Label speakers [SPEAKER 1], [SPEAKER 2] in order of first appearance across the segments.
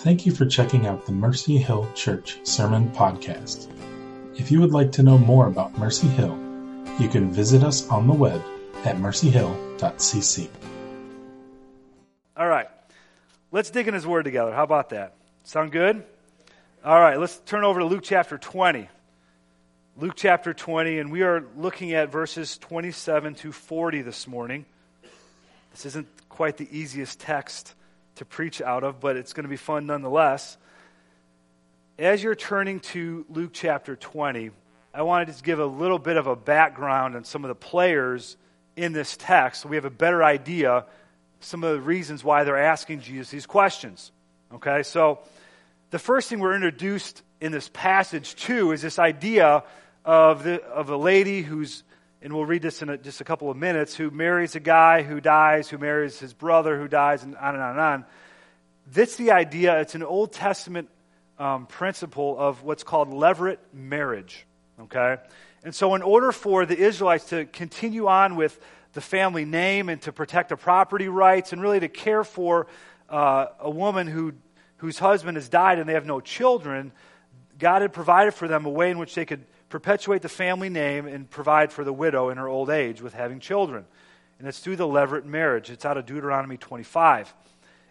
[SPEAKER 1] Thank you for checking out the Mercy Hill Church Sermon Podcast. If you would like to know more about Mercy Hill, you can visit us on the web at mercyhill.cc.
[SPEAKER 2] All right. Let's dig in his word together. How about that? Sound good? All right, let's turn over to Luke chapter 20. Luke chapter 20, and we are looking at verses 27 to 40 this morning. This isn't quite the easiest text to preach out of, but it's going to be fun nonetheless. As you're turning to Luke chapter 20, I want to just give a little bit of a background on some of the players in this text so we have a better idea some of the reasons why they're asking Jesus these questions. Okay, so the first thing we're introduced in this passage to is this idea of, the, of a lady who's, and we'll read this in a, just a couple of minutes, who marries a guy who dies, who marries his brother who dies, and on and on and on. That's the idea. It's an Old Testament um, principle of what's called levirate marriage. Okay? And so, in order for the Israelites to continue on with the family name and to protect the property rights and really to care for uh, a woman who, whose husband has died and they have no children, God had provided for them a way in which they could perpetuate the family name and provide for the widow in her old age with having children. And it's through the levirate marriage. It's out of Deuteronomy 25.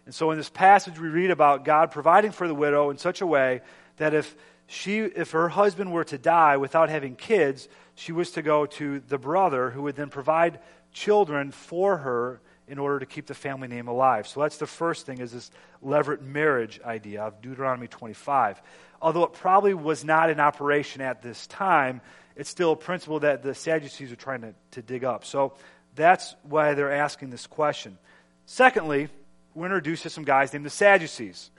[SPEAKER 2] And so in this passage, we read about God providing for the widow in such a way that if she, if her husband were to die without having kids, she was to go to the brother who would then provide children for her in order to keep the family name alive. So that's the first thing is this levirate marriage idea of Deuteronomy 25. Although it probably was not in operation at this time, it's still a principle that the Sadducees are trying to, to dig up. So that's why they're asking this question. Secondly, we're introduced to some guys named the Sadducees.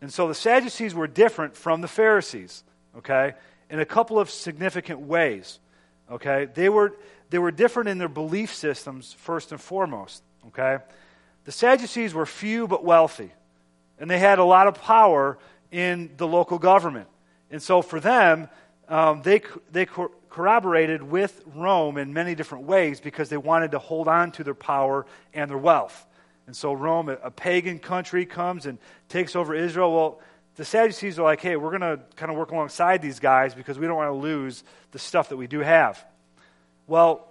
[SPEAKER 2] And so the Sadducees were different from the Pharisees, okay, in a couple of significant ways. Okay? They were they were different in their belief systems, first and foremost. Okay? The Sadducees were few but wealthy, and they had a lot of power in the local government. And so for them, um, they, they co- corroborated with Rome in many different ways because they wanted to hold on to their power and their wealth. And so Rome, a, a pagan country, comes and takes over Israel. Well, the Sadducees are like, hey, we're going to kind of work alongside these guys because we don't want to lose the stuff that we do have. Well,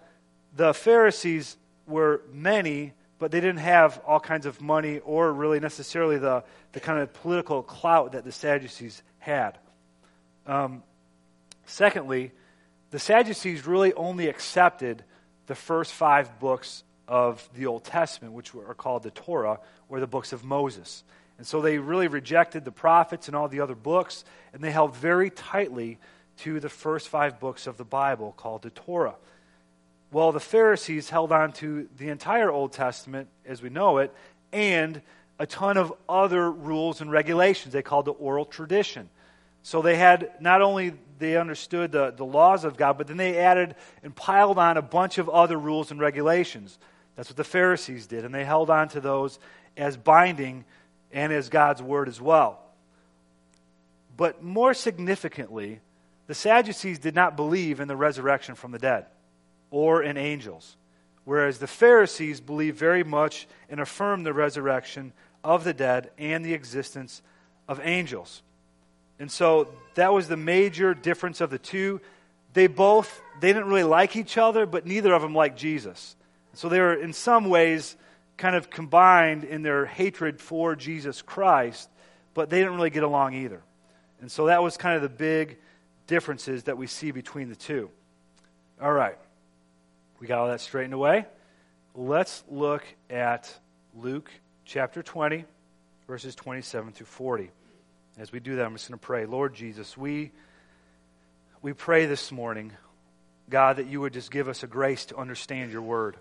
[SPEAKER 2] the Pharisees were many, but they didn't have all kinds of money or really necessarily the, the kind of political clout that the Sadducees had. Um, secondly, the Sadducees really only accepted the first five books of the Old Testament, which are called the Torah, or the books of Moses. And so they really rejected the prophets and all the other books, and they held very tightly to the first five books of the Bible called the Torah. Well, the Pharisees held on to the entire Old Testament as we know it and a ton of other rules and regulations they called the oral tradition. So they had not only they understood the, the laws of God, but then they added and piled on a bunch of other rules and regulations. That's what the Pharisees did, and they held on to those as binding and as God's word as well. But more significantly, the Sadducees did not believe in the resurrection from the dead or in angels, whereas the Pharisees believed very much and affirmed the resurrection of the dead and the existence of angels. And so that was the major difference of the two. They both they didn't really like each other, but neither of them liked Jesus. So they were in some ways kind of combined in their hatred for Jesus Christ, but they didn't really get along either. And so that was kind of the big differences that we see between the two. All right. We got all that straightened away. Let's look at Luke chapter 20, verses 27 through 40. As we do that, I'm just going to pray. Lord Jesus, we, we pray this morning, God, that you would just give us a grace to understand your word.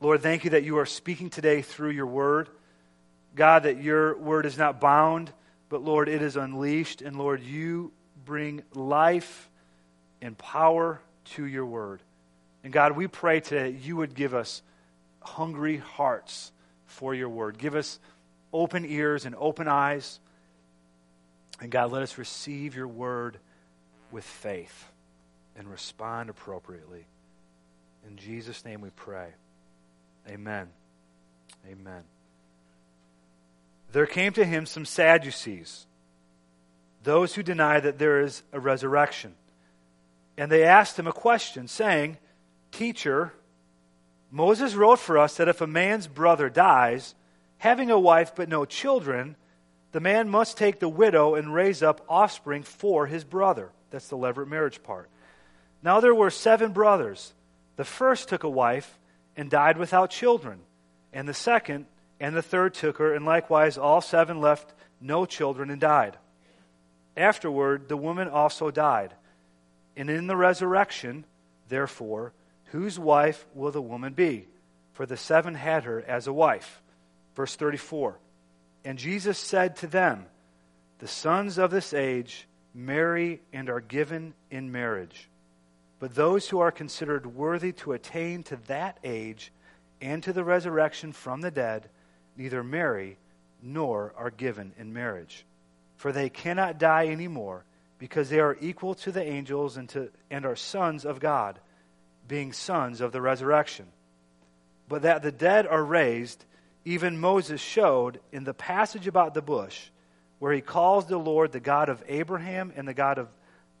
[SPEAKER 2] Lord, thank you that you are speaking today through your word. God, that your word is not bound, but Lord, it is unleashed. And Lord, you bring life and power to your word. And God, we pray today that you would give us hungry hearts for your word. Give us open ears and open eyes. And God, let us receive your word with faith and respond appropriately. In Jesus' name we pray. Amen. Amen. there came to him some Sadducees, those who deny that there is a resurrection. And they asked him a question, saying, Teacher, Moses wrote for us that if a man's brother dies, having a wife but no children, the man must take the widow and raise up offspring for his brother. That's the levirate marriage part. Now there were seven brothers. The first took a wife and died without children, and the second and the third took her, and likewise all seven left no children and died. Afterward, the woman also died. And in the resurrection, therefore, whose wife will the woman be? For the seven had her as a wife. Verse 34. And Jesus said to them, The sons of this age marry and are given in marriage. But those who are considered worthy to attain to that age and to the resurrection from the dead, neither marry nor are given in marriage. For they cannot die any more, because they are equal to the angels and, to, and are sons of God, being sons of the resurrection. But that the dead are raised, even Moses showed in the passage about the bush, where he calls the Lord the God of Abraham and the God of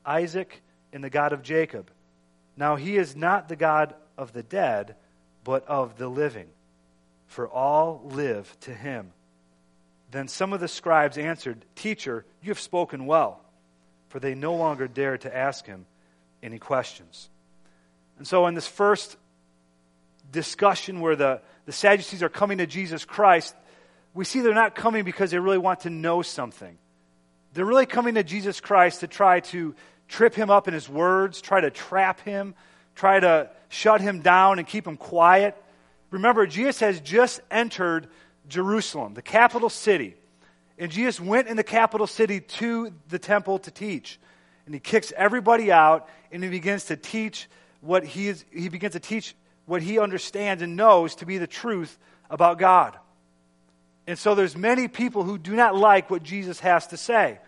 [SPEAKER 2] Isaac and the God of Jacob. Now he is not the God of the dead, but of the living for all live to him. Then some of the scribes answered, Teacher, you have spoken well, for they no longer dared to ask him any questions. And so, in this first discussion where the, the Sadducees are coming to Jesus Christ, we see they're not coming because they really want to know something. They're really coming to Jesus Christ to try to trip him up in his words, try to trap him, try to shut him down and keep him quiet. Remember, Jesus has just entered Jerusalem, the capital city. And Jesus went in the capital city to the temple to teach. And he kicks everybody out and he begins to teach what he is, he begins to teach what he understands and knows to be the truth about God. And so there's many people who do not like what Jesus has to say.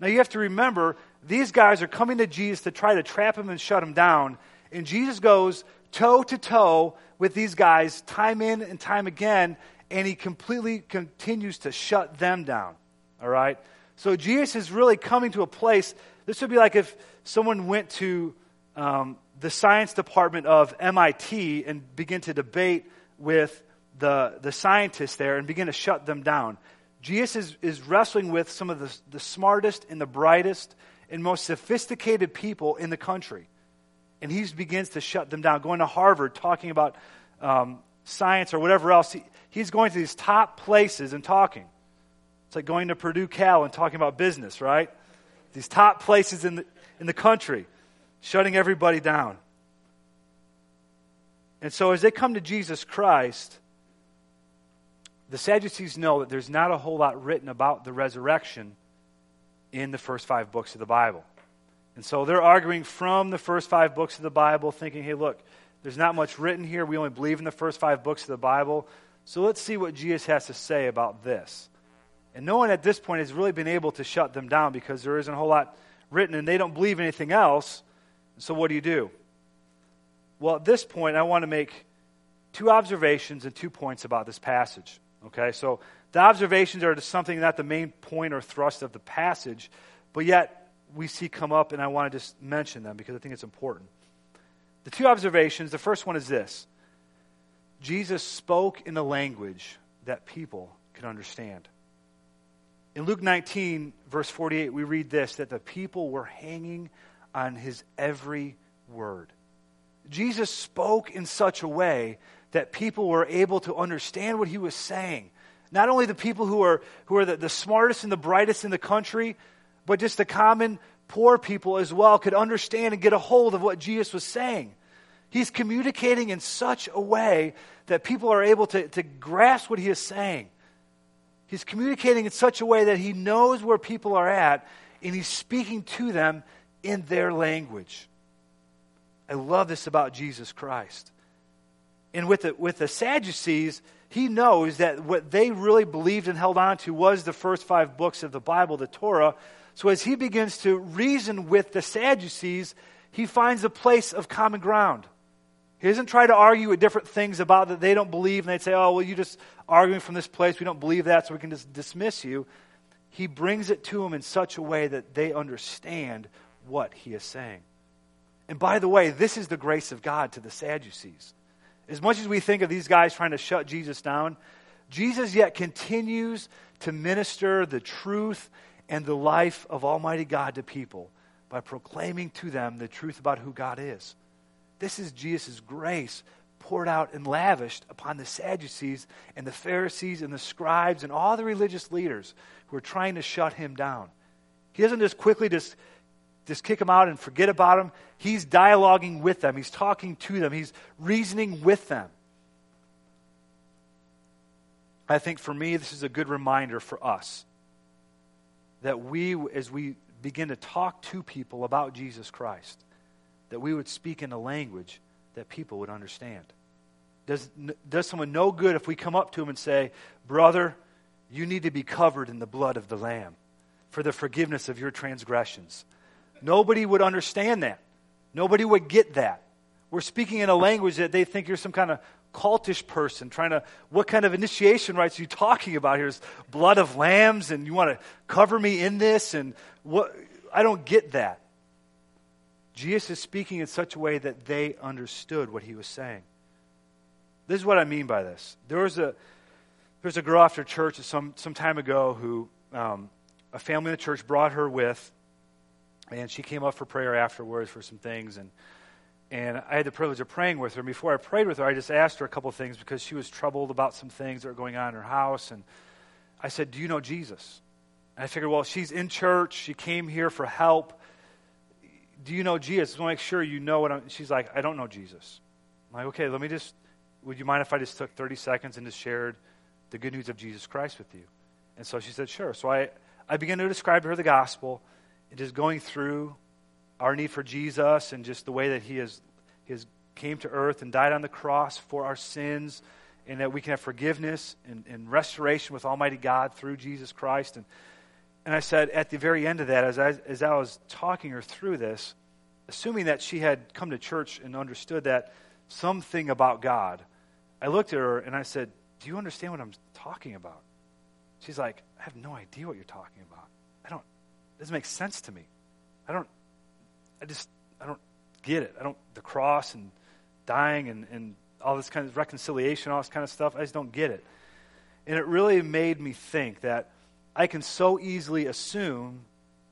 [SPEAKER 2] Now you have to remember, these guys are coming to Jesus to try to trap him and shut him down. And Jesus goes toe to toe with these guys time in and time again, and he completely continues to shut them down. All right? So Jesus is really coming to a place. This would be like if someone went to um, the science department of MIT and begin to debate with the, the scientists there and begin to shut them down. Jesus is, is wrestling with some of the, the smartest and the brightest and most sophisticated people in the country and he begins to shut them down. Going to Harvard, talking about um, science or whatever else. He, he's going to these top places and talking. It's like going to Purdue Cal and talking about business, right? These top places in the, in the country, shutting everybody down. And so as they come to Jesus Christ, the Sadducees know that there's not a whole lot written about the resurrection in the first five books of the Bible. And so they're arguing from the first five books of the Bible, thinking, hey, look, there's not much written here. We only believe in the first five books of the Bible. So let's see what Jesus has to say about this. And no one at this point has really been able to shut them down because there isn't a whole lot written and they don't believe anything else. So what do you do? Well, at this point, I want to make two observations and two points about this passage. Okay, so the observations are just something not the main point or thrust of the passage, but yet we see come up, and I want to just mention them because I think it's important. The two observations the first one is this Jesus spoke in a language that people could understand. In Luke 19, verse 48, we read this that the people were hanging on his every word. Jesus spoke in such a way that people were able to understand what he was saying. Not only the people who are, who are the, the smartest and the brightest in the country, but just the common poor people as well could understand and get a hold of what Jesus was saying. He's communicating in such a way that people are able to, to grasp what he is saying. He's communicating in such a way that he knows where people are at and he's speaking to them in their language. I love this about Jesus Christ. And with the, with the Sadducees, he knows that what they really believed and held on to was the first five books of the Bible, the Torah. So as he begins to reason with the Sadducees, he finds a place of common ground. He doesn't try to argue with different things about that they don't believe, and they'd say, oh, well, you're just arguing from this place. We don't believe that, so we can just dismiss you. He brings it to them in such a way that they understand what he is saying. And by the way, this is the grace of God to the Sadducees. As much as we think of these guys trying to shut Jesus down, Jesus yet continues to minister the truth and the life of Almighty God to people by proclaiming to them the truth about who God is. This is Jesus' grace poured out and lavished upon the Sadducees and the Pharisees and the scribes and all the religious leaders who are trying to shut him down. He doesn't just quickly just, just kick them out and forget about them. He's dialoguing with them, he's talking to them, he's reasoning with them. I think for me, this is a good reminder for us that we, as we begin to talk to people about Jesus Christ, that we would speak in a language that people would understand. Does, does someone no good if we come up to him and say, Brother, you need to be covered in the blood of the Lamb for the forgiveness of your transgressions? Nobody would understand that. Nobody would get that. We're speaking in a language that they think you're some kind of cultish person trying to, what kind of initiation rites are you talking about here? Is blood of lambs and you want to cover me in this? And what, I don't get that. Jesus is speaking in such a way that they understood what he was saying. This is what I mean by this. There was a, there was a girl after church some, some time ago who um, a family in the church brought her with, and she came up for prayer afterwards for some things. And, and I had the privilege of praying with her. And before I prayed with her, I just asked her a couple of things because she was troubled about some things that were going on in her house. And I said, Do you know Jesus? And I figured, well, she's in church. She came here for help do you know Jesus? I want to make sure you know what I'm. She's like, I don't know Jesus. I'm like, okay, let me just, would you mind if I just took 30 seconds and just shared the good news of Jesus Christ with you? And so she said, sure. So I, I began to describe to her the gospel just going through our need for Jesus and just the way that he has, he has came to earth and died on the cross for our sins and that we can have forgiveness and, and restoration with Almighty God through Jesus Christ. And and I said at the very end of that, as I, as I was talking her through this, assuming that she had come to church and understood that something about God, I looked at her and I said, Do you understand what I'm talking about? She's like, I have no idea what you're talking about. Doesn't make sense to me. I don't, I just, I don't get it. I don't, the cross and dying and, and all this kind of reconciliation, all this kind of stuff, I just don't get it. And it really made me think that I can so easily assume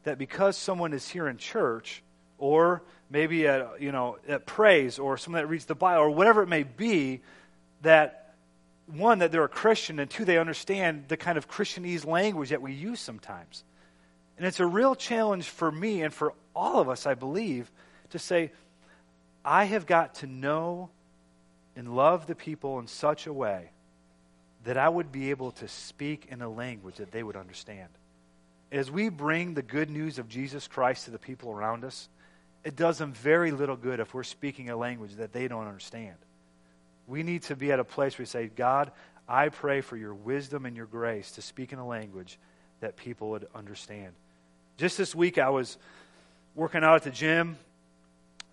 [SPEAKER 2] that because someone is here in church, or maybe at, you know, at praise, or someone that reads the Bible, or whatever it may be, that one, that they're a Christian, and two, they understand the kind of Christianese language that we use sometimes. And it's a real challenge for me and for all of us, I believe, to say, I have got to know and love the people in such a way that I would be able to speak in a language that they would understand. As we bring the good news of Jesus Christ to the people around us, it does them very little good if we're speaking a language that they don't understand. We need to be at a place where we say, God, I pray for your wisdom and your grace to speak in a language that people would understand. Just this week, I was working out at the gym,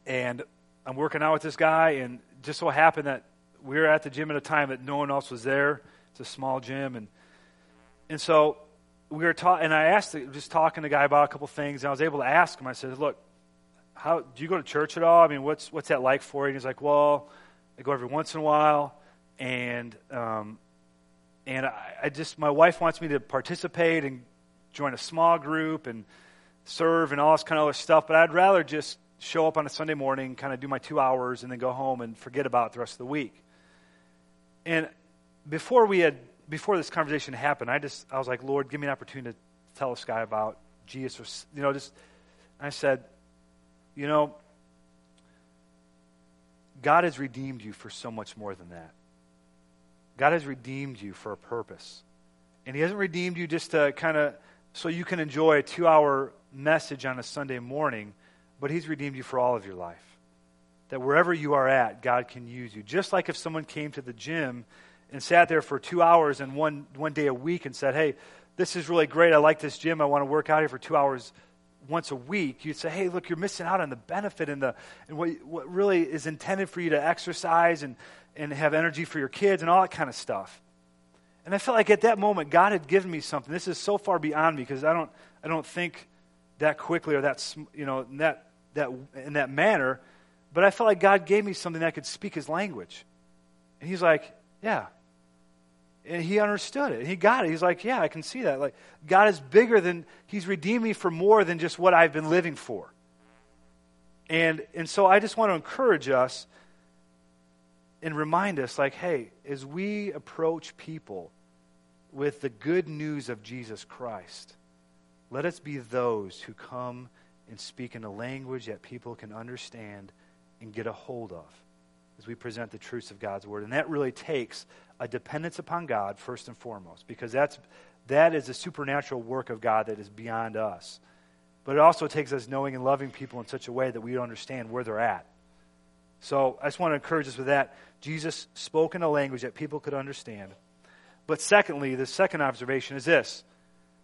[SPEAKER 2] and I'm working out with this guy, and just so happened that we were at the gym at a time that no one else was there. It's a small gym, and and so we were talking, and I asked, just talking to the guy about a couple things, and I was able to ask him. I said, "Look, how do you go to church at all? I mean, what's what's that like for you?" And he's like, "Well, I go every once in a while, and um, and I, I just my wife wants me to participate and join a small group and serve and all this kind of other stuff, but I'd rather just show up on a Sunday morning, kind of do my two hours, and then go home and forget about the rest of the week." And before we had before this conversation happened, I just I was like, Lord, give me an opportunity to tell this guy about Jesus. Or, you know, just I said, you know, God has redeemed you for so much more than that. God has redeemed you for a purpose. And He hasn't redeemed you just to kind of so you can enjoy a two hour message on a Sunday morning, but He's redeemed you for all of your life. That wherever you are at, God can use you. Just like if someone came to the gym and sat there for two hours and one, one day a week and said, Hey, this is really great. I like this gym. I want to work out here for two hours. once a week, you'd say, hey, look, you're missing out on the benefit and, the, and what, what really is intended for you to exercise and, and have energy for your kids and all that kind of stuff. And I felt like at that moment, God had given me something. This is so far beyond me because I don't, I don't think that quickly or that, you know, in that, that, in that manner. But I felt like God gave me something that could speak his language. And he's like, yeah, and he understood it. He got it. He's like, yeah, I can see that. Like God is bigger than he's redeemed me for more than just what I've been living for. And and so I just want to encourage us and remind us like, hey, as we approach people with the good news of Jesus Christ, let us be those who come and speak in a language that people can understand and get a hold of as we present the truths of God's word. And that really takes a dependence upon God first and foremost, because that's, that is a supernatural work of God that is beyond us. But it also takes us knowing and loving people in such a way that we understand where they're at. So I just want to encourage us with that. Jesus spoke in a language that people could understand. But secondly, the second observation is this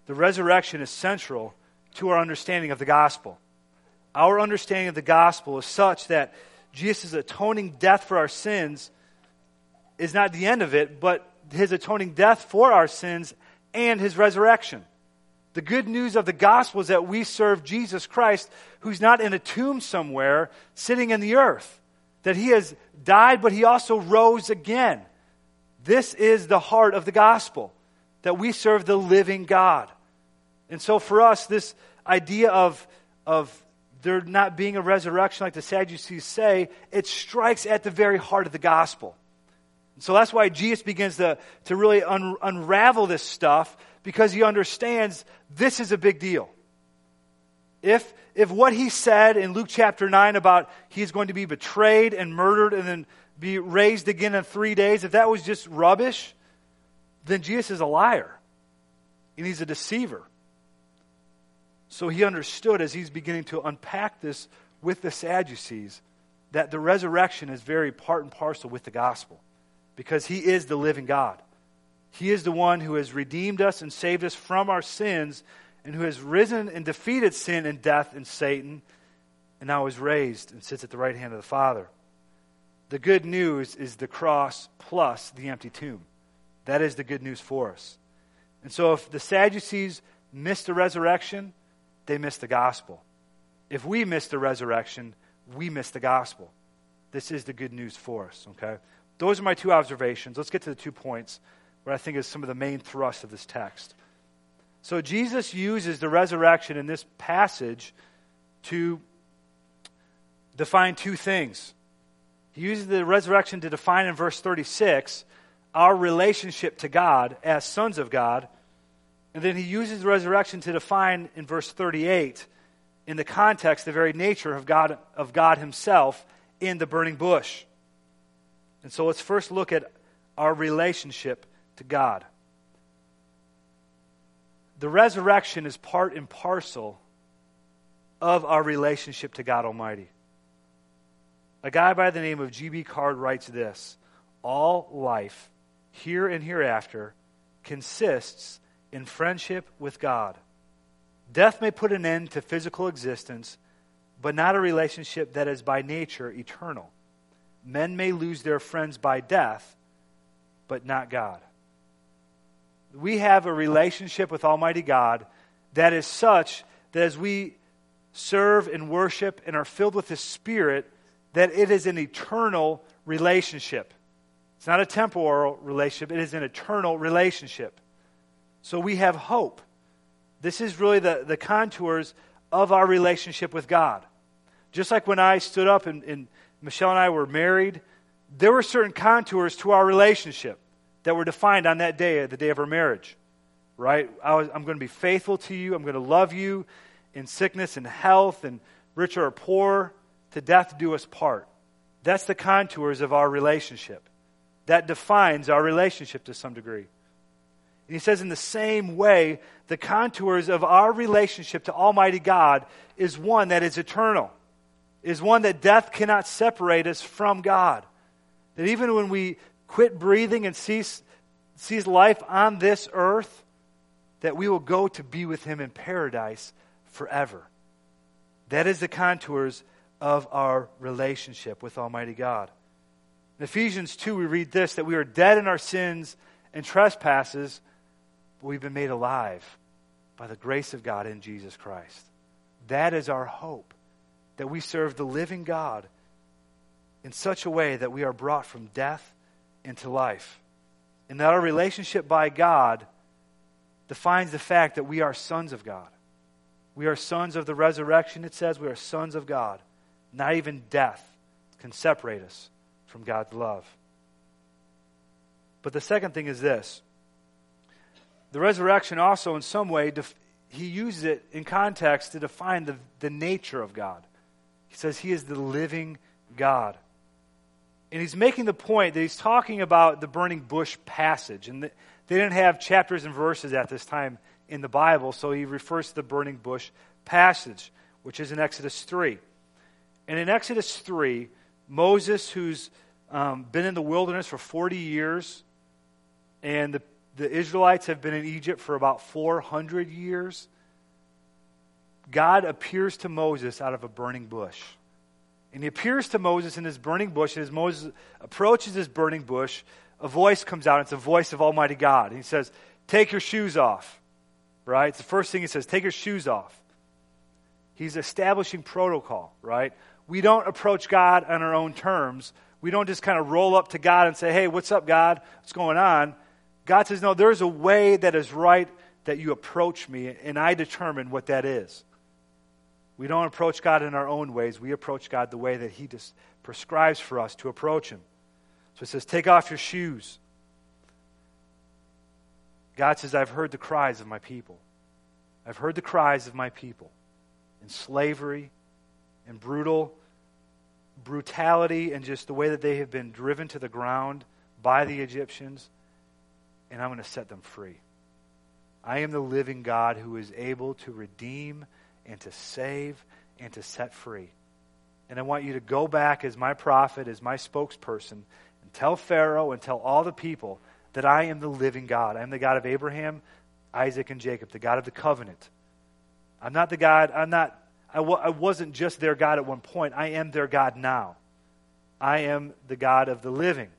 [SPEAKER 2] the resurrection is central to our understanding of the gospel. Our understanding of the gospel is such that Jesus' atoning death for our sins is not the end of it, but his atoning death for our sins and his resurrection. The good news of the gospel is that we serve Jesus Christ, who's not in a tomb somewhere, sitting in the earth. That he has died, but he also rose again. This is the heart of the gospel, that we serve the living God. And so for us, this idea of, of there not being a resurrection like the Sadducees say, it strikes at the very heart of the gospel. So that's why Jesus begins to, to really un, unravel this stuff because he understands this is a big deal. If, if what he said in Luke chapter 9 about he's going to be betrayed and murdered and then be raised again in three days, if that was just rubbish, then Jesus is a liar and he's a deceiver. So he understood as he's beginning to unpack this with the Sadducees that the resurrection is very part and parcel with the gospel because he is the living God. He is the one who has redeemed us and saved us from our sins and who has risen and defeated sin and death and Satan and now is raised and sits at the right hand of the Father. The good news is the cross plus the empty tomb. That is the good news for us. And so if the Sadducees missed the resurrection, they missed the gospel. If we miss the resurrection, we miss the gospel. This is the good news for us, okay? Those are my two observations. Let's get to the two points where I think is some of the main thrust of this text. So Jesus uses the resurrection in this passage to define two things. He uses the resurrection to define in verse 36 our relationship to God as sons of God and then he uses the resurrection to define in verse 38, in the context, the very nature of God, of God himself in the burning bush. And so let's first look at our relationship to God. The resurrection is part and parcel of our relationship to God Almighty. A guy by the name of G.B. Caird writes this All life, here and hereafter, consists in friendship with God. Death may put an end to physical existence, but not a relationship that is by nature eternal. Men may lose their friends by death, but not God. We have a relationship with Almighty God that is such that as we serve and worship and are filled with His Spirit, that it is an eternal relationship. It's not a temporal relationship, it is an eternal relationship. So we have hope. This is really the, the contours of our relationship with God. Just like when I stood up and, and Michelle and I were married, there were certain contours to our relationship that were defined on that day, the day of our marriage. Right? I I'm going to be faithful to you. I'm going to love you in sickness and health and rich or poor, to death do us part. That's the contours of our relationship. That defines our relationship to some degree. And he says, in the same way, the contours of our relationship to Almighty God is one that is eternal, is one that death cannot separate us from God. That even when we quit breathing and cease, cease life on this earth, that we will go to be with Him in paradise forever. That is the contours of our relationship with Almighty God. In Ephesians 2, we read this that we are dead in our sins and trespasses, but we've been made alive by the grace of God in Jesus Christ. That is our hope, that we serve the living God in such a way that we are brought from death into life. And that our relationship by God defines the fact that we are sons of God. We are sons of the resurrection, it says. We are sons of God. Not even death can separate us from God's love. But the second thing is this the resurrection also, in some way, def- he uses it in context to define the, the nature of God. He says he is the living God. And he's making the point that he's talking about the burning bush passage. And the, they didn't have chapters and verses at this time in the Bible, so he refers to the burning bush passage, which is in Exodus 3. And in Exodus 3, Moses, who's um, been in the wilderness for 40 years, and the, the Israelites have been in Egypt for about 400 years, God appears to Moses out of a burning bush. And he appears to Moses in this burning bush, and as Moses approaches this burning bush, a voice comes out. It's the voice of Almighty God. And he says, Take your shoes off. Right? It's the first thing he says, Take your shoes off. He's establishing protocol, right? We don't approach God on our own terms. We don't just kind of roll up to God and say, Hey, what's up, God? What's going on? God says, No, there's a way that is right that you approach me, and I determine what that is. We don't approach God in our own ways. We approach God the way that He just prescribes for us to approach Him. So it says, Take off your shoes. God says, I've heard the cries of my people. I've heard the cries of my people in slavery and brutal brutality and just the way that they have been driven to the ground by the Egyptians, and I'm going to set them free. I am the living God who is able to redeem and to save and to set free. And I want you to go back as my prophet, as my spokesperson, and tell Pharaoh and tell all the people that I am the living God. I am the God of Abraham, Isaac, and Jacob, the God of the covenant. I'm not the God, I'm not, I w- I wasn't just their God at one point. I am their God now. I am the God of the living.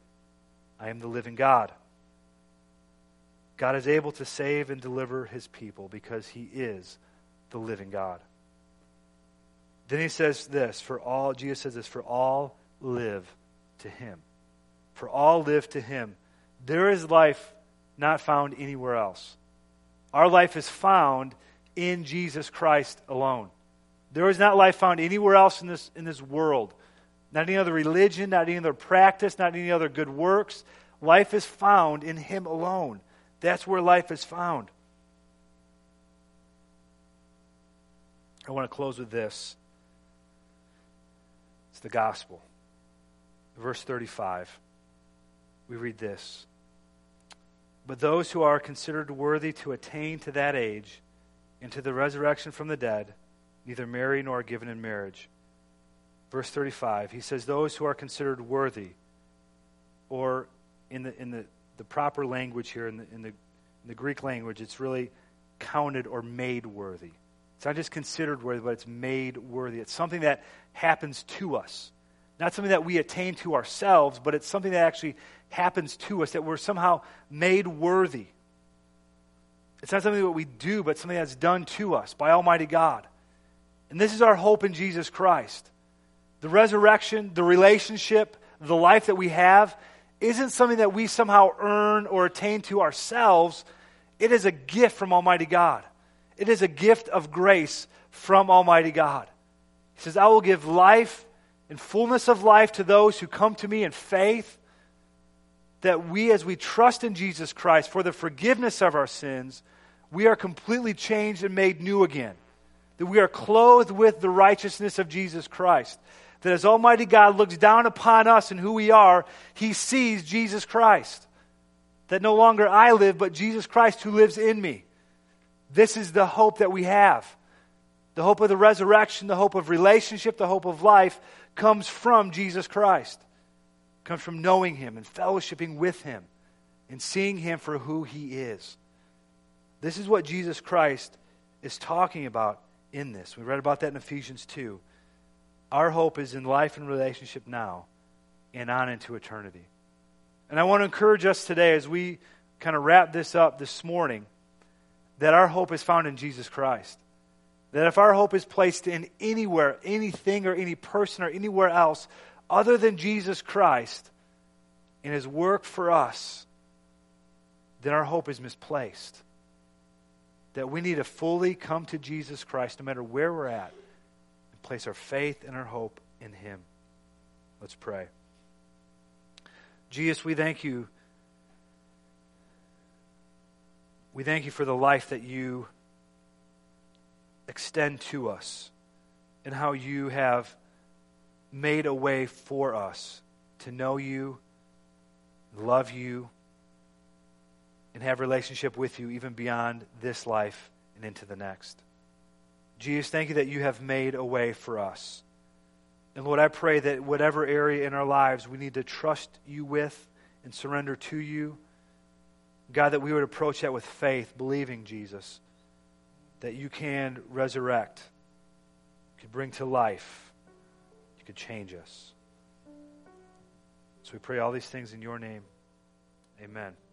[SPEAKER 2] I am the living God. God is able to save and deliver his people because he is the living God. Then he says this for all, Jesus says this, for all live to him. For all live to him. There is life not found anywhere else. Our life is found in Jesus Christ alone. There is not life found anywhere else in this, in this world. Not any other religion, not any other practice, not any other good works. Life is found in Him alone. That's where life is found. I want to close with this. It's the gospel. Verse 35. We read this. But those who are considered worthy to attain to that age and to the resurrection from the dead neither marry nor are given in marriage. Verse 35, he says, Those who are considered worthy, or in the, in the, the proper language here, in the, in, the, in the Greek language, it's really counted or made worthy. It's not just considered worthy, but it's made worthy. It's something that happens to us. Not something that we attain to ourselves, but it's something that actually happens to us, that we're somehow made worthy. It's not something that we do, but something that's done to us by Almighty God. And this is our hope in Jesus Christ. The resurrection, the relationship, the life that we have isn't something that we somehow earn or attain to ourselves. It is a gift from Almighty God. It is a gift of grace from Almighty God. He says, I will give life and fullness of life to those who come to me in faith. That we, as we trust in Jesus Christ for the forgiveness of our sins, we are completely changed and made new again that we are clothed with the righteousness of Jesus Christ. That as Almighty God looks down upon us and who we are, He sees Jesus Christ. That no longer I live, but Jesus Christ who lives in me. This is the hope that we have. The hope of the resurrection, the hope of relationship, the hope of life comes from Jesus Christ. comes from knowing Him and fellowshipping with Him and seeing Him for who He is. This is what Jesus Christ is talking about in this. We read about that in Ephesians 2. Our hope is in life and relationship now and on into eternity. And I want to encourage us today as we kind of wrap this up this morning that our hope is found in Jesus Christ. That if our hope is placed in anywhere, anything, or any person, or anywhere else other than Jesus Christ and his work for us, then our hope is misplaced. That we need to fully come to Jesus Christ no matter where we're at and place our faith and our hope in him. Let's pray. Jesus, we thank you. We thank you for the life that you extend to us and how you have made a way for us to know you, love you, and have relationship with you even beyond this life and into the next. Jesus, thank you that you have made a way for us. And Lord, I pray that whatever area in our lives we need to trust you with and surrender to you, God, that we would approach that with faith, believing, Jesus, that you can resurrect, you could bring to life, you could change us. So we pray all these things in your name. Amen.